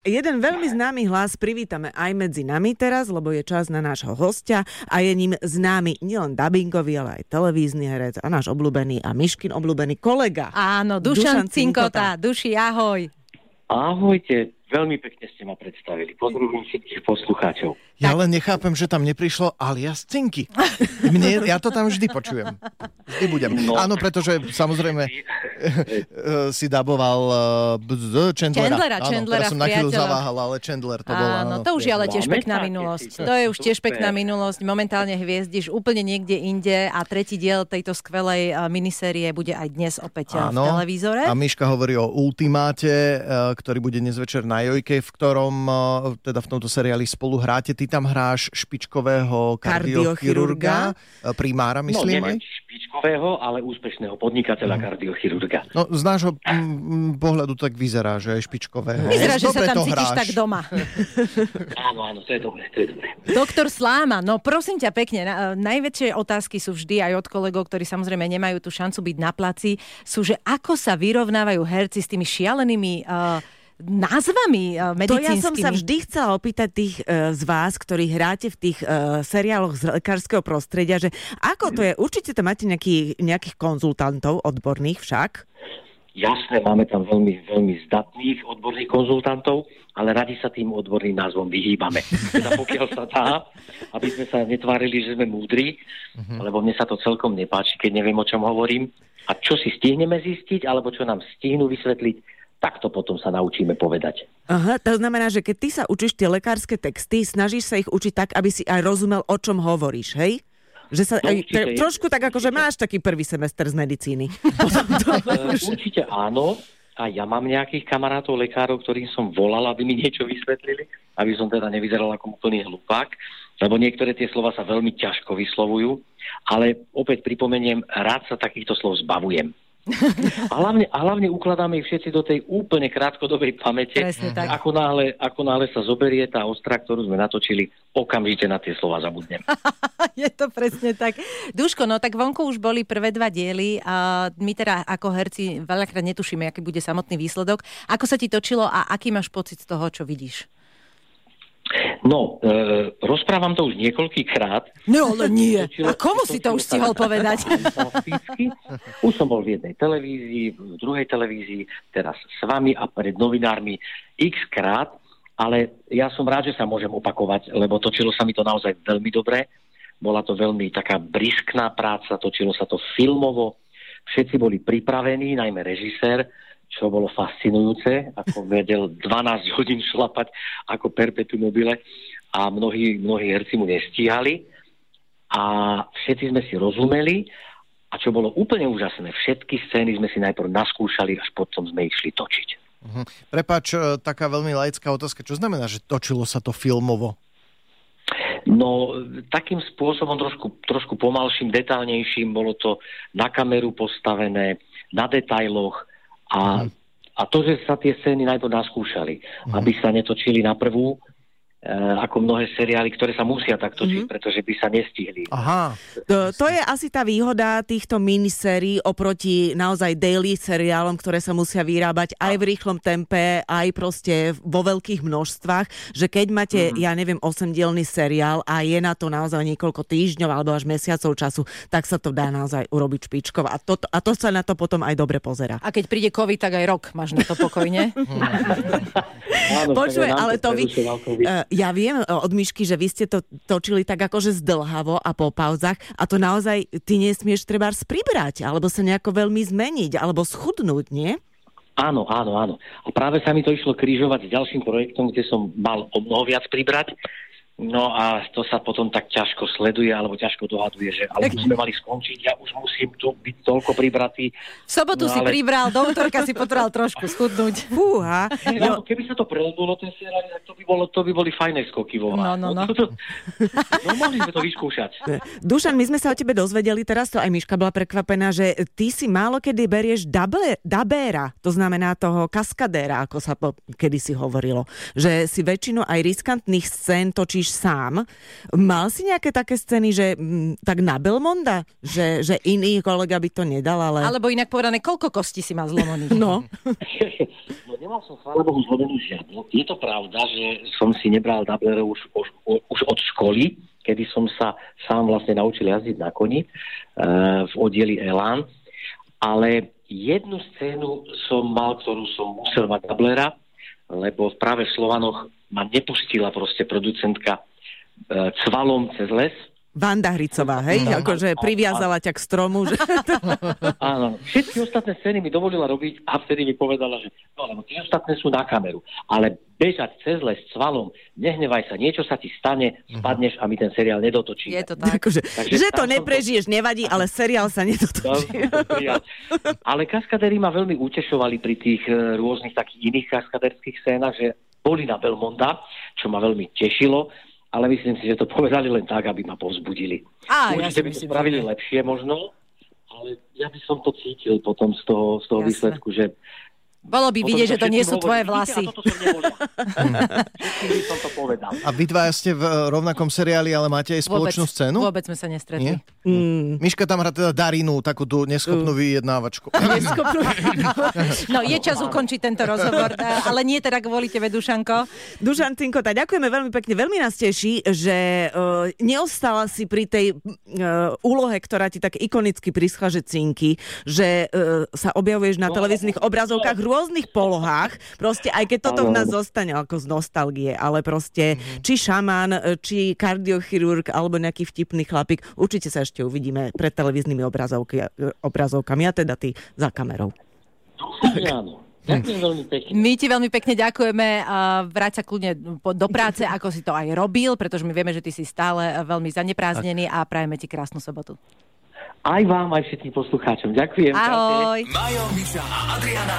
Jeden veľmi známy hlas privítame aj medzi nami teraz, lebo je čas na nášho hostia a je ním známy nielen dubbingový, ale aj televízny herec a náš obľúbený a Myškin obľúbený kolega. Áno, Dušan, Dušan Cinkota. Duši, ahoj. Ahojte, veľmi pekne ste ma predstavili. Pozdravujem všetkých poslucháčov. Ja len nechápem, že tam neprišlo alias Cinky. Mne, ja to tam vždy počujem. Vždy budem. No. Áno, pretože samozrejme si daboval uh, Chandlera. Chandlera, áno, Chandlera som na chvíľu zaváhal, ale Chandler to bol. Áno, to už je ale tiež pekná minulosť. To je už tiež pekná minulosť. Momentálne hviezdiš úplne niekde inde a tretí diel tejto skvelej minisérie bude aj dnes opäť áno. v televízore. A Miška hovorí o ultimáte, ktorý bude dnes večer na Jojke, v ktorom teda v tomto seriáli spolu hráte. Ty tam hráš špičkového kardiochirurga, primára, myslím no, aj? špičkového, ale úspešného podnikateľa mm. kardiochirurga. No, z nášho m, pohľadu tak vyzerá, že je špičkového. Vyzerá, že sa tam cítiš hráš. tak doma. áno, áno, to je dobre, to je dobre. Doktor Sláma, no prosím ťa pekne, na, najväčšie otázky sú vždy aj od kolegov, ktorí samozrejme nemajú tú šancu byť na placi, sú, že ako sa vyrovnávajú herci s tými šialenými uh, názvami medicínskymi. To ja som sa vždy chcela opýtať tých uh, z vás, ktorí hráte v tých uh, seriáloch z lekárskeho prostredia, že ako to je? Určite tam máte nejaký, nejakých konzultantov odborných však? Jasné, máme tam veľmi, veľmi zdatných odborných konzultantov, ale radi sa tým odborným názvom vyhýbame. Teda pokiaľ sa dá, aby sme sa netvárili, že sme múdri, uh-huh. lebo mne sa to celkom nepáči, keď neviem, o čom hovorím. A čo si stihneme zistiť, alebo čo nám stihnú vysvetliť, tak to potom sa naučíme povedať. Aha, to znamená, že keď ty sa učíš tie lekárske texty, snažíš sa ich učiť tak, aby si aj rozumel, o čom hovoríš, hej? Že sa no, aj, určite, trošku tak, ako že máš taký prvý semester z medicíny. určite áno. A ja mám nejakých kamarátov, lekárov, ktorým som volal, aby mi niečo vysvetlili, aby som teda nevyzeral ako úplný hlupák, lebo niektoré tie slova sa veľmi ťažko vyslovujú, ale opäť pripomeniem, rád sa takýchto slov zbavujem. A hlavne, a hlavne ukladáme ich všetci do tej úplne krátkodobej pamäte. Ako náhle, ako náhle sa zoberie tá ostra, ktorú sme natočili, okamžite na tie slova zabudnem. Je to presne tak. Duško, no tak vonku už boli prvé dva diely a my teda ako herci veľakrát netušíme, aký bude samotný výsledok. Ako sa ti točilo a aký máš pocit z toho, čo vidíš? No, e, rozprávam to už niekoľkýkrát. No, ale nie. a komu si to už stihol povedať? Už som bol v jednej televízii, v druhej televízii, teraz s vami a pred novinármi x krát, ale ja som rád, že sa môžem opakovať, lebo točilo sa mi to naozaj veľmi dobre. Bola to veľmi taká briskná práca, točilo sa to filmovo, všetci boli pripravení, najmä režisér, čo bolo fascinujúce, ako vedel 12 hodín šlapať ako perpetuum mobile a mnohí, mnohí herci mu nestíhali a všetci sme si rozumeli a čo bolo úplne úžasné, všetky scény sme si najprv naskúšali, až potom sme išli točiť. Uh-huh. Prepač, e, taká veľmi laická otázka. Čo znamená, že točilo sa to filmovo? No, takým spôsobom trošku, trošku pomalším, detálnejším, bolo to na kameru postavené, na detailoch, a, a to, že sa tie scény najprv naskúšali, mm. aby sa netočili na prvú, ako mnohé seriály, ktoré sa musia tak točiť, mm-hmm. pretože by sa nestihli. Aha. To, to je asi tá výhoda týchto minisérií oproti naozaj daily seriálom, ktoré sa musia vyrábať aj v rýchlom tempe, aj proste vo veľkých množstvách, že keď máte, mm-hmm. ja neviem, 8-dielný seriál a je na to naozaj niekoľko týždňov alebo až mesiacov času, tak sa to dá naozaj urobiť špičkov a to, a to sa na to potom aj dobre pozera. A keď príde COVID, tak aj rok máš na to pokojne. Počuj, ale to vy, ja viem od Myšky, že vy ste to točili tak akože zdlhavo a po pauzach a to naozaj ty nesmieš treba pribrať, alebo sa nejako veľmi zmeniť, alebo schudnúť, nie? Áno, áno, áno. A práve sa mi to išlo krížovať s ďalším projektom, kde som mal o mnoho viac pribrať No a to sa potom tak ťažko sleduje alebo ťažko dohaduje, že ale už sme mali skončiť, ja už musím tu byť toľko pribratý. V sobotu no, si ale... pribral, do útorka si potreboval trošku schudnúť. Fúha. No, keby sa to prelbulo, ten seriál, tak to by, bolo, to by boli fajné skoky vo No, no, no. no, to, no mohli sme to vyskúšať. Dušan, my sme sa o tebe dozvedeli, teraz to aj Miška bola prekvapená, že ty si málo kedy berieš dable, dabéra, to znamená toho kaskadéra, ako sa po, kedy si hovorilo. Že si väčšinu aj riskantných scén točíš sám. Mal si nejaké také scény, že m, mm, tak na Belmonda? Že, že iný kolega by to nedal, ale... Alebo inak povedané, koľko kostí si mal zlomených? No. no nemal som, chvála Bohu, zlomenú žiadnu. Je to pravda, že som si nebral dublerov už, už, už od školy, kedy som sa sám vlastne naučil jazdiť na koni uh, v oddieli Elan. Ale jednu scénu som mal, ktorú som musel mať dublera, lebo práve v Slovanoch ma nepustila proste producentka e, cvalom cez les. Vanda Hricová, hej? No, akože priviazala ťa k stromu. Že... Áno. Všetky ostatné scény mi dovolila robiť a vtedy mi povedala, že no, lebo tie ostatné sú na kameru. Ale bežať cez les s cvalom, nehnevaj sa, niečo sa ti stane, mhm. spadneš a my ten seriál nedotočíme. Je to tak. Akože, Takže že to neprežiješ, to... nevadí, ale seriál sa nedotočí. ale kaskadery ma veľmi utešovali pri tých e, rôznych takých iných kaskaderských scénach, že boli na Belmonda, čo ma veľmi tešilo ale myslím si, že to povedali len tak, aby ma povzbudili. Á, Určite ja by to spravili že... lepšie možno, ale ja by som to cítil potom z toho, z toho výsledku, že bolo by vidieť, že to nie sú tvoje vlasy. som to povedal. A vy dva ste v rovnakom seriáli, ale máte aj spoločnú vôbec, scénu? Vôbec sme sa nestretli. Mm. Miška tam hrá teda Darinu, takú tú neschopnú mm. vyjednávačku. no, je čas ukončiť tento rozhovor, ale nie teda kvôli tebe, Dušanko. Dušantinko, tak ďakujeme veľmi pekne. Veľmi nás teší, že uh, neostala si pri tej uh, úlohe, ktorá ti tak ikonicky prischla, že cinky, že uh, sa objavuješ na no, televíznych obrazovkách rôznych polohách, proste aj keď toto v nás zostane ako z nostalgie, ale proste mm-hmm. či šaman, či kardiochirurg alebo nejaký vtipný chlapík, určite sa ešte uvidíme pred televíznymi obrazovky, obrazovkami a teda ty za kamerou. Ďakujem veľmi pekne. My ti veľmi pekne ďakujeme. Vráť sa kľudne do práce, ako si to aj robil, pretože my vieme, že ty si stále veľmi zanepráznený a prajeme ti krásnu sobotu. Aj vám, aj všetkým poslucháčom. Ďakujem. Ahoj. Majo, Miša a Adriana.